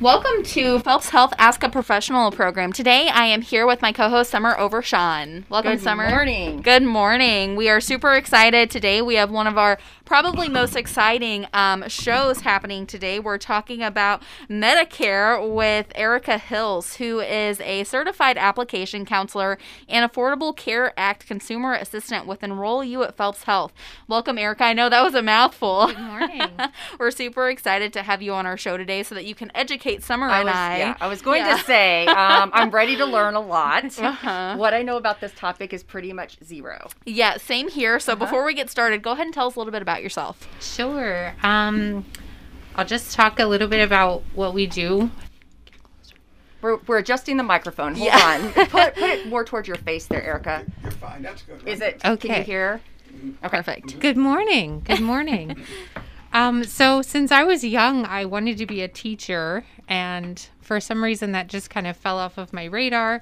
Welcome to Phelps Health Ask a Professional program. Today I am here with my co-host Summer Overshawn. Welcome, Good Summer. Good morning. Good morning. We are super excited today. We have one of our probably most exciting um, shows happening today. We're talking about Medicare with Erica Hills, who is a certified application counselor and Affordable Care Act consumer assistant with Enroll You at Phelps Health. Welcome, Erica. I know that was a mouthful. Good morning. We're super excited to have you on our show today so that you can educate Summer I and was, I. yeah, I was going Yeah. to say um, I'm ready to learn a lot. Uh-huh. What I know about this topic is pretty much zero. Yeah, same here. Uh-huh. So before we get started, go ahead and tell us a little bit about yourself. Sure. Um, I'll just talk a little bit about what we do. We're, we're adjusting the microphone. Hold Yeah. on. Put, put it more towards your face there, Erica. You're fine. That's good. Is it? Can Okay. you hear? Okay. Perfect. Good morning. Good morning. um, so, since I was young, I wanted to be a teacher, and for some reason, that just kind of fell off of my radar.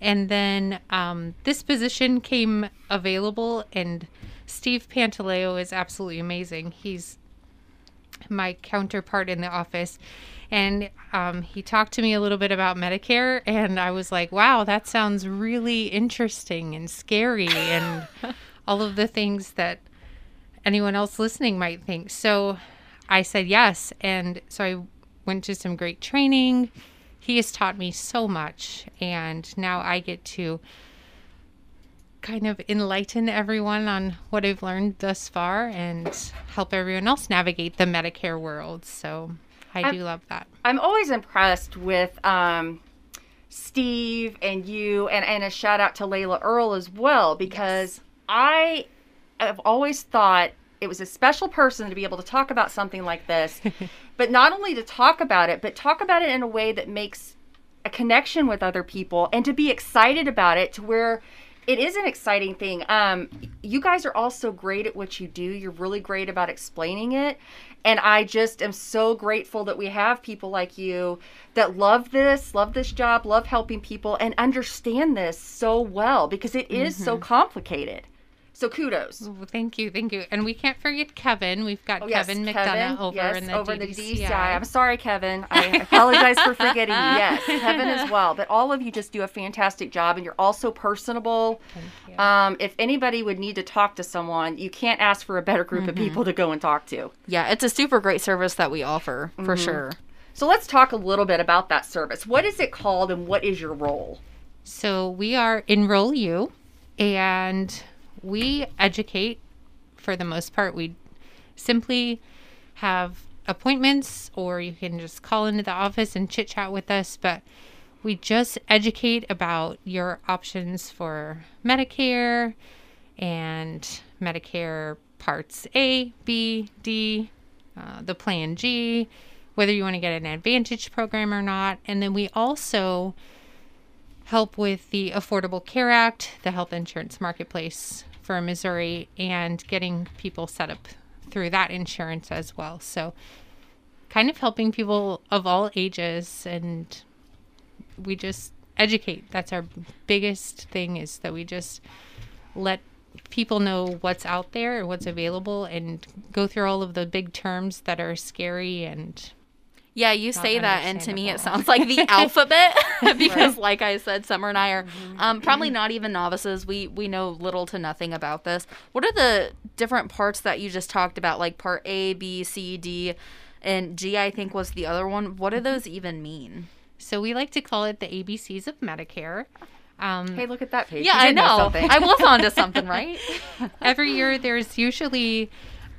And then um, this position came available, and Steve Pantaleo is absolutely amazing. He's my counterpart in the office. And um, he talked to me a little bit about Medicare, and I was like, wow, that sounds really interesting and scary, and all of the things that anyone else listening might think. So I said yes. And so I went to some great training. He has taught me so much, and now I get to kind of enlighten everyone on what I've learned thus far and help everyone else navigate the Medicare world. So I I'm- do love that. I'm always impressed with um, Steve and you, and, and a shout out to Layla Earl as well, because I have always thought it was a special person to be able to talk about something like this, but not only to talk about it, but talk about it in a way that makes a connection with other people and to be excited about it to where it is an exciting thing. Um, you guys are all so great at what you do. You're really great about explaining it. And I just am so grateful that we have people like you that love this, love this job, love helping people, and understand this so well because it is so complicated. So kudos. Thank you, thank you. And we can't forget Kevin. We've got Oh, yes, Kevin McDonough over yes, in the over DDCI. the DCI. I'm sorry, Kevin. I apologize for forgetting you. Yes, Kevin as well. But all of you just do a fantastic job, and you're also personable. You. Um, if anybody would need to talk to someone, you can't ask for a better group of people to go and talk to. Yeah, it's a super great service that we offer for Mm-hmm. sure. So let's talk a little bit about that service. What is it called, and what is your role? So we are Enroll You, and we educate for the most part. We simply have appointments, or you can just call into the office and chit chat with us. But we just educate about your options for Medicare and Medicare Parts A, B, D, uh, the Plan G, whether you want to get an Advantage program or not. And then we also help with the Affordable Care Act, the health insurance marketplace for Missouri, and getting people set up through that insurance as well. So, kind of helping people of all ages, and we just educate. That's our biggest thing is that we just let people know what's out there what's available and go through all of the big terms that are scary and Yeah, you say that, and to me it sounds like the alphabet because, like I said, Summer and I are Mm-hmm. um, probably not even novices. We we know little to nothing about this. What are the different parts that you just talked about, like Part A, B, C, D, and G? I think was the other one. What do Mm-hmm. those even mean? so we like to call it the ABCs of Medicare. Um, Hey, look at that Paige. Yeah, I did know. I was onto something, right? every year there's usually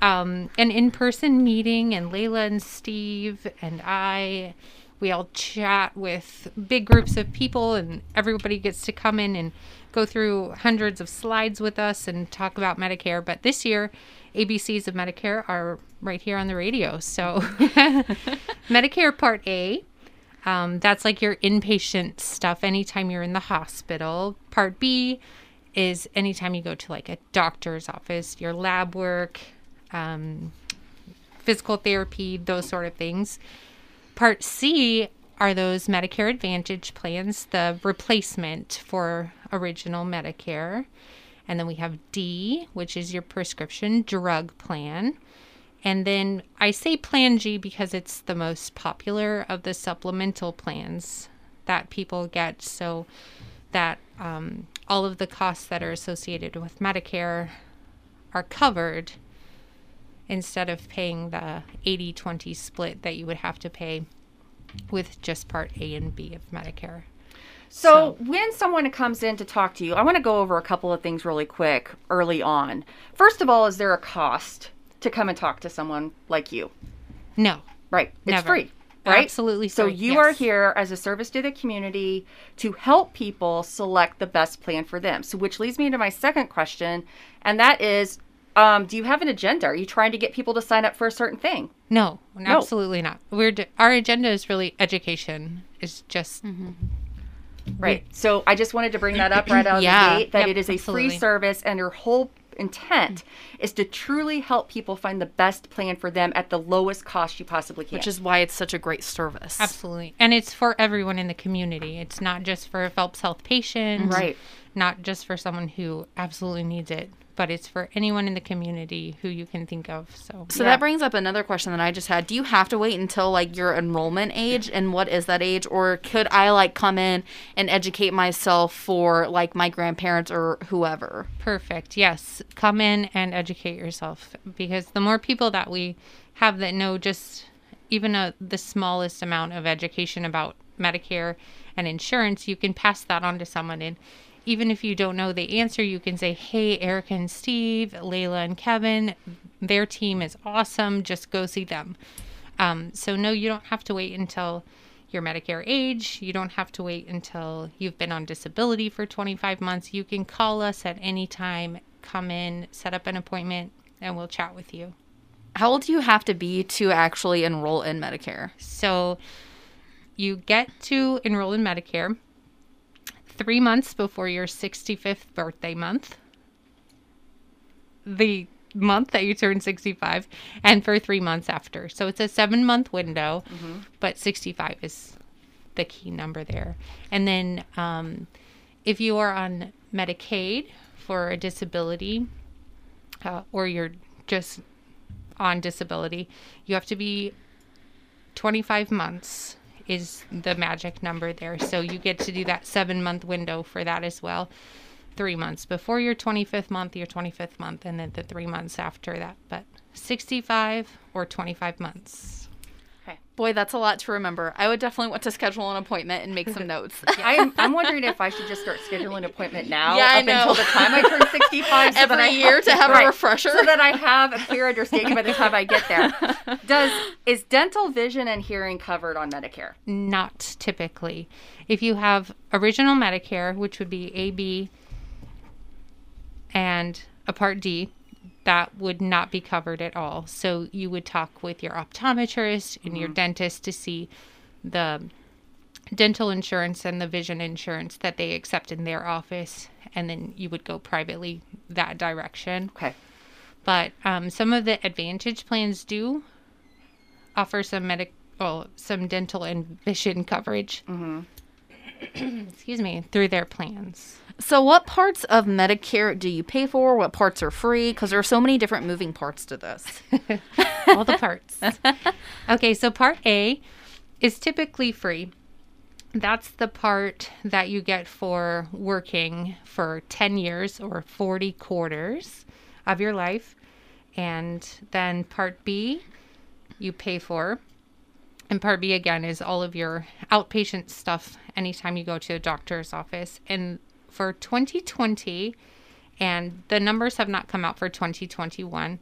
um, an in-person meeting and layla and steve and i we all chat with big groups of people and everybody gets to come in and go through hundreds of slides with us and talk about medicare but this year abcs of medicare are right here on the radio so medicare part a um, that's like your inpatient stuff anytime you're in the hospital. Part B is anytime you go to like a doctor's office, your lab work, um, physical therapy, those sort of things. Part C are those Medicare Advantage plans, the replacement for original Medicare. And then we have D, which is your prescription drug plan. And then I say Plan G because it's the most popular of the supplemental plans that people get. So that um, all of the costs that are associated with Medicare are covered instead of paying the 80 20 split that you would have to pay with just Part A and B of Medicare. So, when someone comes in to talk to you, I want to go over a couple of things really quick early on. First of all, is there a cost to come and talk to someone like you? No, Right. It's Never. free. Right? Absolutely So free, you are here as a service to the community to help people select the best plan for them. So which leads me to my second question, and that is um, do you have an agenda? Are you trying to get people to sign up for a certain thing? no, absolutely not. We're d- our agenda is really education. It's just Right. So I just wanted to bring that up right out of the gate that Yep, it is a free service and your whole intent is to truly help people find the best plan for them at the lowest cost you possibly can. Which is why it's such a great service. absolutely, and it's for everyone in the community. It's not just for a Phelps Health patient, Right. Not just for someone who absolutely needs it, but it's for anyone in the community who you can think of. So, So Yeah. that brings up another question that I just had. Do you have to wait until like your enrollment age and what is that age or could I like come in and educate myself for like my grandparents or whoever? Perfect. Yes. Come in and educate yourself because the more people that we have that know just even a, the smallest amount of education about Medicare and insurance, you can pass that on to someone. And even if you don't know the answer, you can say, Hey, Eric and Steve, Layla and Kevin, their team is awesome. Just go see them. Um, so, no, you don't have to wait until your Medicare age. You don't have to wait until you've been on disability for 25 months. You can call us at any time, come in, set up an appointment, and we'll chat with you. How old do you have to be to actually enroll in Medicare? So, you get to enroll in Medicare three months before your 65th birthday month, the month that you turn 65, and for three months after. So, it's a seven month window, but 65 is the key number there. And then, um, if you are on Medicaid for a disability, uh, or you're just on disability, you have to be 25 months is the magic number there. So you get to do that seven month window for that as well. Three months before your 25th month, your 25th month, and then the three months after that. But 65 or 25 months. Boy, that's a lot to remember. I would definitely want to schedule an appointment and make some notes. I'm, I'm wondering if I should just start scheduling an appointment now Yeah, I up know. until the time I turn 65. so that Every I year to have a refresher. So that I have a clear understanding by the time I get there. Does Is dental, vision, and hearing covered on Medicare? Not typically. If you have original Medicare, which would be AB and a Part D, that would not be covered at all. So you would talk with your optometrist and your dentist to see the dental insurance and the vision insurance that they accept in their office, and then you would go privately that direction. Okay. But um, some of the Advantage plans do offer some medical, well, some dental and vision coverage. Excuse me, through their plans. so, what parts of Medicare do you pay for? What parts are free? Because there are so many different moving parts to this. all the parts. okay, so part A is typically free. That's the part that you get for working for 10 years or 40 quarters of your life. And then part B, you pay for. And part B again is all of your outpatient stuff anytime you go to a doctor's office. And for 2020, and the numbers have not come out for 2021,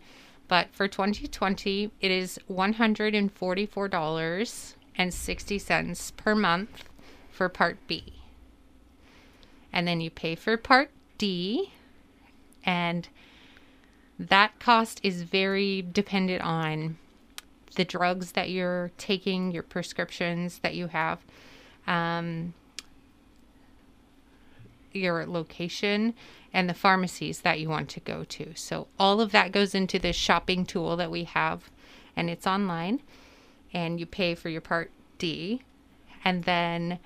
but for 2020, it is $144.60 per month for Part B. And then you pay for Part D, and that cost is very dependent on the drugs that you're taking, your prescriptions that you have, um, your location, and the pharmacies that you want to go to. So, all of that goes into this shopping tool that we have, and it's online. And you pay for your Part D. And then,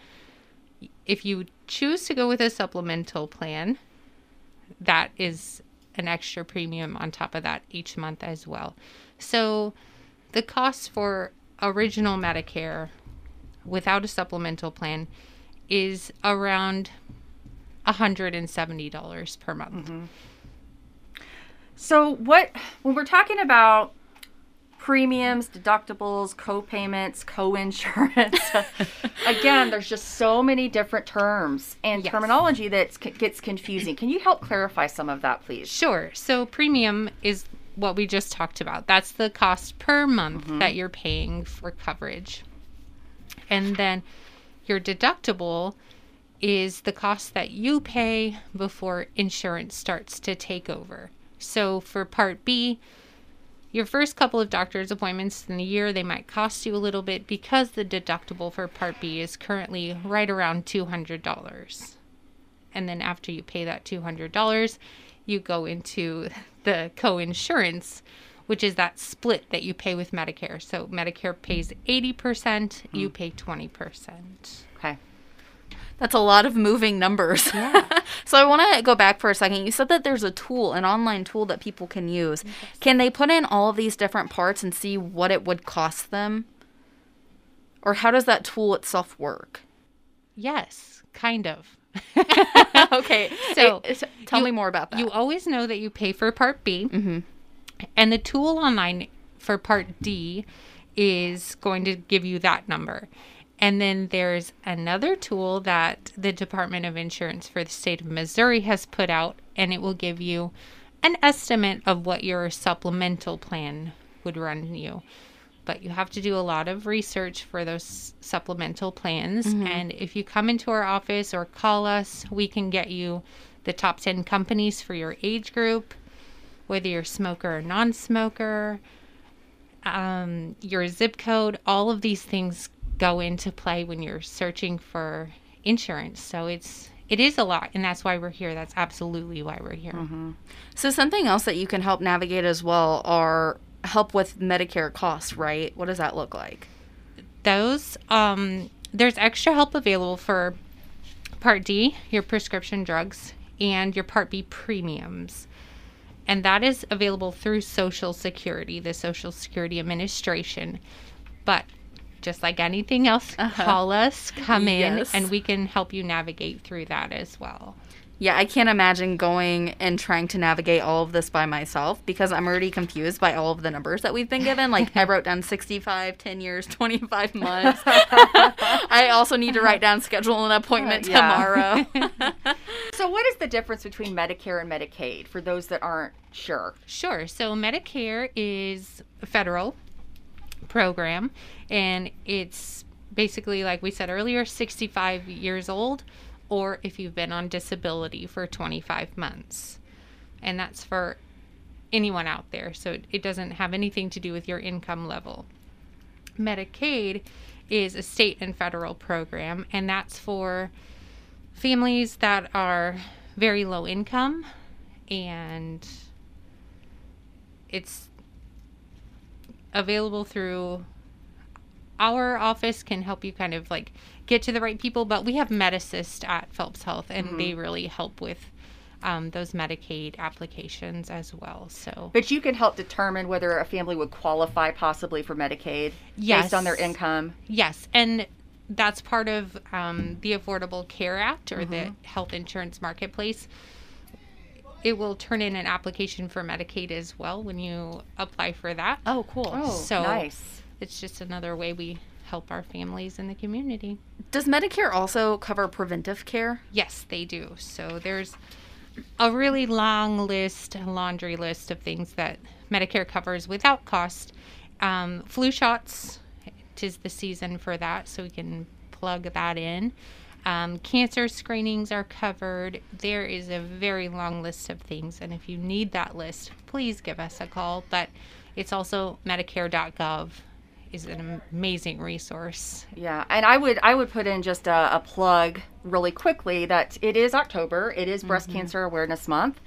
if you choose to go with a supplemental plan, that is an extra premium on top of that each month as well. So the cost for original Medicare without a supplemental plan is around $170 per month. Mm-hmm. So what when we're talking about premiums, deductibles, co-payments, co-insurance, again, there's just so many different terms and Yes. terminology that gets confusing. Can you help clarify some of that, please? Sure. So premium is what we just talked about. That's the cost per month mm-hmm. that you're paying for coverage. And then your deductible is the cost that you pay before insurance starts to take over. So for Part B, your first couple of doctor's appointments in the year, they might cost you a little bit because the deductible for Part B is currently right around $200 and then after you pay that $200 you go into the co-insurance which is that split that you pay with medicare so medicare pays 80% you mm. pay 20% Okay. That's a lot of moving numbers. Yeah. so I want to go back for a second. You said that there's a tool, an online tool that people can use. Can they put in all of these different parts and see what it would cost them? Or how does that tool itself work? yes kind of okay. So, eh, eh, tell you- me more about that. you always know that you pay for part b and the tool online for part d is going to give you that number and then there's another tool that the Department of Insurance for the state of Missouri has put out, and it will give you an estimate of what your supplemental plan would run you. But you have to do a lot of research for those supplemental plans. And if you come into our office or call us, we can get you the top 10 companies for your age group, whether you're smoker or non smoker, um, your zip code, all of these things go into play when you're searching for insurance. So it's it is a lot, and that's why we're here. That's absolutely why we're here. so something else that you can help navigate as well are help with Medicare costs, right? What does that look like? Those um, there's extra help available for Part D, your prescription drugs, and your Part B premiums. And that is available through Social Security, the Social Security Administration. But just like anything else, call us, come in, Yes. and we can help you navigate through that as well. Yeah, I can't imagine going and trying to navigate all of this by myself because I'm already confused by all of the numbers that we've been given. Like, I wrote down 65, 10 years, 25 months. I also need to write down schedule an appointment Yeah. tomorrow. So what is the difference between Medicare and Medicaid for those that aren't sure? Sure. So Medicare is a federal program, and it's basically, like we said earlier, 65 years old, or if you've been on disability for 25 months. And that's for anyone out there. So it, doesn't have anything to do with your income level. Medicaid is a state and federal program, and that's for families that are very low income and it's available through our office can help you kind of like get to the right people but we have medicist at phelps health and they really help with um, those medicaid applications as well so But you can help determine whether a family would qualify possibly for Medicaid Yes. based on their income. Yes, and that's part of um, the Affordable Care Act or the Health Insurance Marketplace. It will turn in an application for Medicaid as well when you apply for that. oh, cool. Oh, So- nice. It's just another way we help our families in the community. Does Medicare also cover preventive care? Yes, they do. So there's a really long list, a laundry list of things that Medicare covers without cost. Um, flu shots, tis the season for that, so we can plug that in. Um, cancer screenings are covered. There is a very long list of things, and if you need that list, please give us a call. But it's also Medicare.gov is an amazing resource. Yeah, and I would I would put in just a, a plug really quickly that it is October. It is Breast Cancer Awareness Month.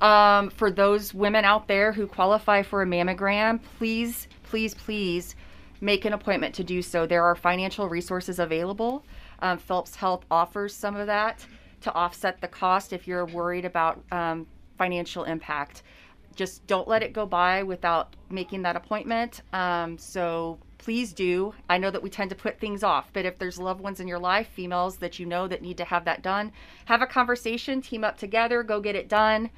Um, for those women out there who qualify for a mammogram, please, please, please make an appointment to do so. There are financial resources available. Um, Phelps Health offers some of that to offset the cost if you're worried about um, financial impact. Just don't let it go by without making that appointment. Um, so please do. I know that we tend to put things off, but if there's loved ones in your life, females that you know that need to have that done, have a conversation, team up together, go get it done.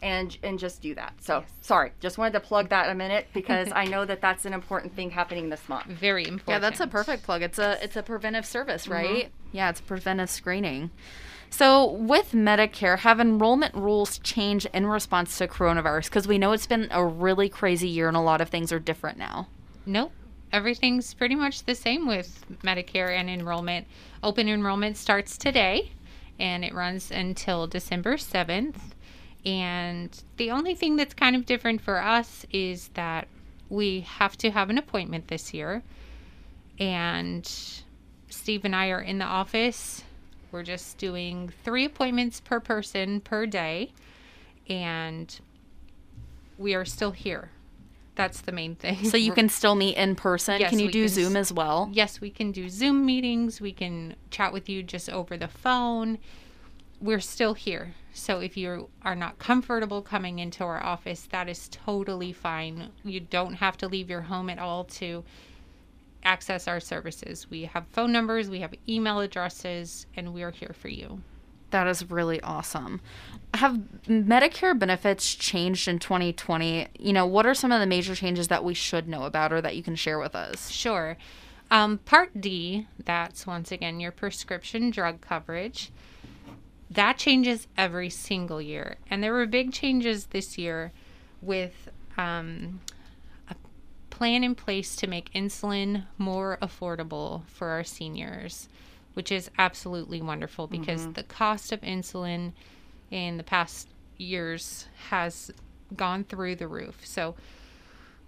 And, and just do that. So sorry, just wanted to plug that a minute because I know that that's an important thing happening this month. Very important. Yeah, that's a perfect plug. It's a it's a preventive service, right? Yeah, it's preventive screening. So, with Medicare, have enrollment rules changed in response to coronavirus? Because we know it's been a really crazy year and a lot of things are different now. Nope. Everything's pretty much the same with Medicare and enrollment. Open enrollment starts today and it runs until December 7th. And the only thing that's kind of different for us is that we have to have an appointment this year. And Steve and I are in the office. We're just doing three appointments per person per day. And we are still here. That's the main thing. So, you can still meet in person. Yes, can you do can Zoom as well? Yes, we can do Zoom meetings. We can chat with you just over the phone. We're still here. So if you are not comfortable coming into our office, that is totally fine. You don't have to leave your home at all to access our services. We have phone numbers, we have email addresses, and we are here for you. That is really awesome. Have Medicare benefits changed in 2020? You know, what are some of the major changes that we should know about or that you can share with us? Sure. Um, Part D, that's once again your prescription drug coverage. That changes every single year. And there were big changes this year with um, plan in place to make insulin more affordable for our seniors, which is absolutely wonderful because the cost of insulin in the past years has gone through the roof. So,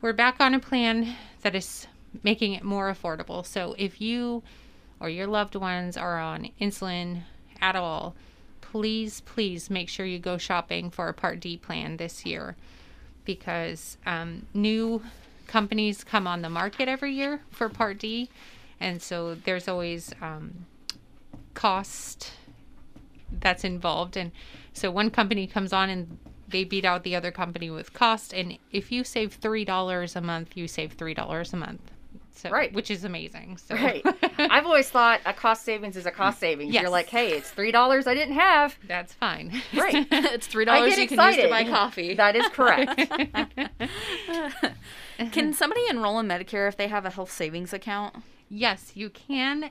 we're back on a plan that is making it more affordable. So if you or your loved ones are on insulin at all, please, please make sure you go shopping for a Part D plan this year because um, new companies come on the market every year for Part D. And so there's always um, cost that's involved. And so one company comes on and they beat out the other company with cost. And if you save three dollars a month, you save three dollars a month. So, Right. which is amazing. So. Right. I've always thought a cost savings is a cost savings. Yes. You're like, hey, it's three dollars I didn't have. That's fine. Right. it's three I dollars get you can use to excited. buy coffee. That is correct. Can somebody enroll in Medicare if they have a health savings account? yes, you can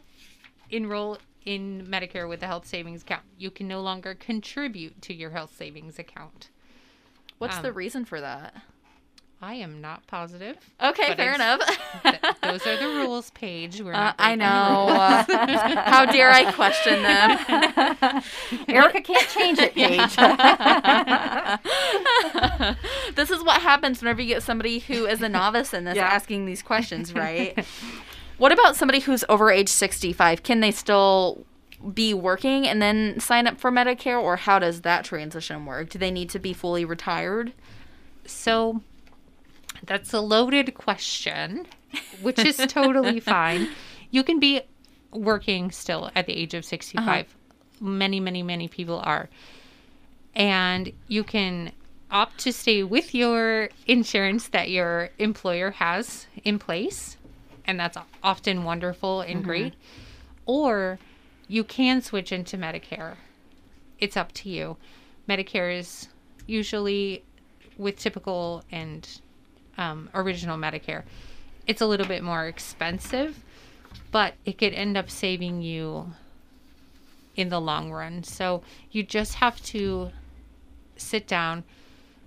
enroll in Medicare with a health savings account. You can no longer contribute to your health savings account. What's the Um, reason for that? I am not positive. Okay, fair enough. Th- those are the rules Paige. We're Uh, I know. the rules. Uh, how dare I question them? Erica can't change it, Paige. this is what happens whenever you get somebody who is a novice in this Yeah. asking these questions, right? what about somebody who's over age 65? Can they still be working and then sign up for Medicare, or how does that transition work? Do they need to be fully retired? So that's a loaded question, which is totally fine. You can be working still at the age of 65. Many, many, many people are. And you can opt to stay with your insurance that your employer has in place. And that's often wonderful and great. Or you can switch into Medicare. It's up to you. Medicare is usually with typical and um, original Medicare, it's a little bit more expensive, but it could end up saving you in the long run. So you just have to sit down,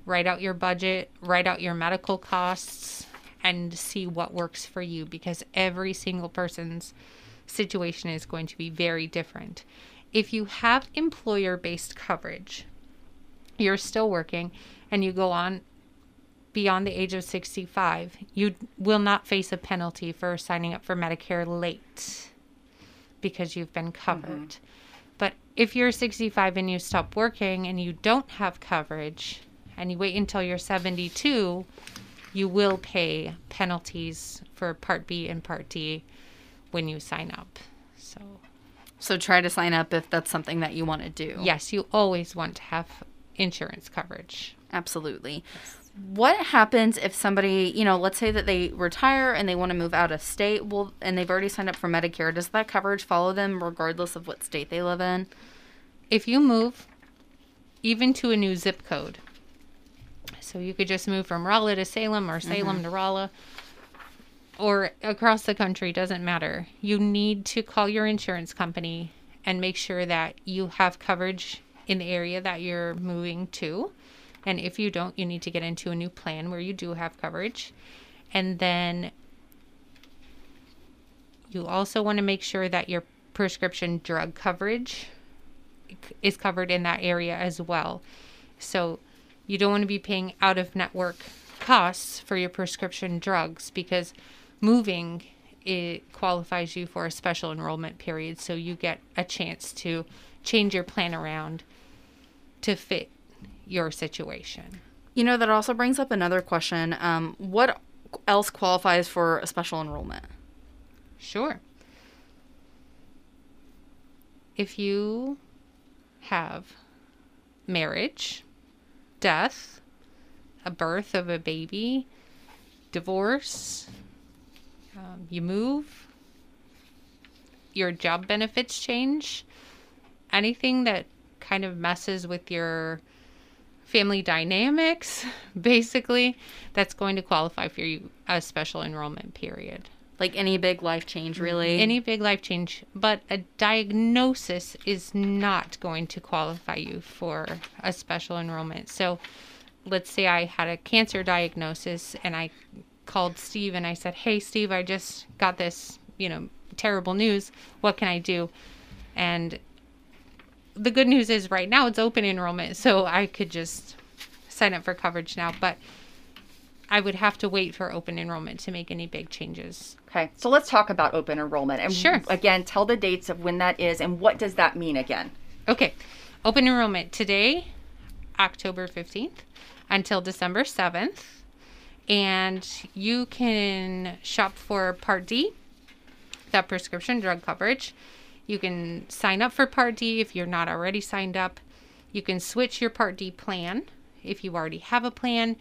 write out your budget, write out your medical costs, and see what works for you because every single person's situation is going to be very different. If you have employer based coverage, you're still working and you go on beyond the age of 65, you will not face a penalty for signing up for Medicare late because you've been mm-hmm. covered. But if you're 65 and you stop working and you don't have coverage and you wait until you're 72, you will pay penalties for Part B and Part D when you sign up. So, So try to sign up if that's something that you want to do. yes, you always want to have insurance coverage. Absolutely. What happens if somebody, you know, let's say that they retire and they want to move out of state, well, and they've already signed up for Medicare, does that coverage follow them regardless of what state they live in? If you move even to a new zip code, so you could just move from Rolla to Salem or Salem mm-hmm. to Rolla or across the country, doesn't matter. You need to call your insurance company and make sure that you have coverage in the area that you're moving to. And if you don't, you need to get into a new plan where you do have coverage. And then you also want to make sure that your prescription drug coverage is covered in that area as well. So you don't want to be paying out of network costs for your prescription drugs because moving it qualifies you for a special enrollment period so you get a chance to change your plan around to fit your situation. You know, that also brings up another question. Um, what else qualifies for a special enrollment? Sure. If you have marriage, death, a birth of a baby, divorce, um, you move, your job benefits change, anything that kind of messes with your family dynamics, basically, that's going to qualify for you a special enrollment period. Like any big life change, really? Any big life change, but a diagnosis is not going to qualify you for a special enrollment. So, let's say I had a cancer diagnosis and I called Steve and I said, "Hey Steve, I just got this, you know, terrible news. What can I do?" And the good news is right now it's open enrollment, so I could just sign up for coverage now, but I would have to wait for open enrollment to make any big changes. Okay, so let's talk about open enrollment. And Sure. again, tell the dates of when that is and what does that mean again? Okay. Open enrollment today, October 15th, until December 7th. And you can shop for Part D, that prescription drug coverage. You can sign up for Part D if you're not already signed up. You can switch your Part D plan if you already have a plan.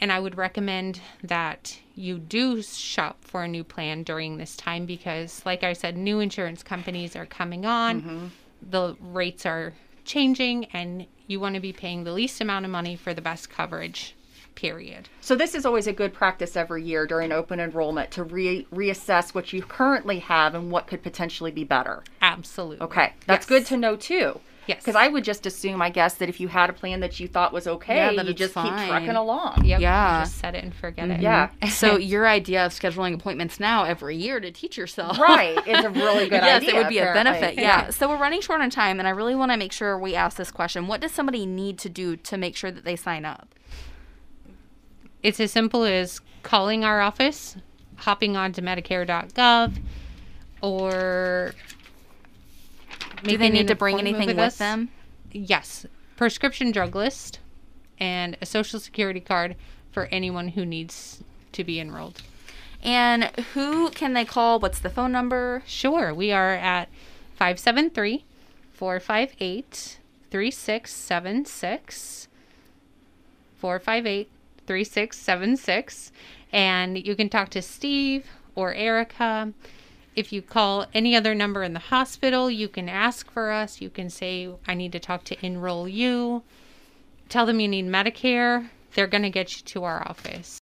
And I would recommend that you do shop for a new plan during this time because, like I said, new insurance companies are coming on, mm-hmm. the rates are changing, and you want to be paying the least amount of money for the best coverage, period. So this is always a good practice every year during open enrollment to re- reassess what you currently have and what could potentially be better. Absolutely. Okay, that's Yes. good to know too. Yes. Because I would just assume, I guess, that if you had a plan that you thought was okay, Yeah, that you it's just keep fine. trucking along. Yep, Yeah. Just set it and forget it. Mm-hmm. Yeah. so your idea of scheduling appointments now every year to teach yourself Right, It's a really good yes, idea. Yes, it would be a apparently. benefit. Yeah. So we're running short on time, and I really want to make sure we ask this question: What does somebody need to do to make sure that they sign up? It's as simple as calling our office, hopping on to Medicare.gov, or Do they need to bring anything with us. them? Yes, prescription drug list and a social security card for anyone who needs to be enrolled. And who can they call? What's the phone number? Sure, we are at 573 458 3676. 458 3676. And you can talk to Steve or Erica. If you call any other number in the hospital, you can ask for us. You can say, I need to talk to Enroll You. Tell them you need Medicare. They're going to get you to our office.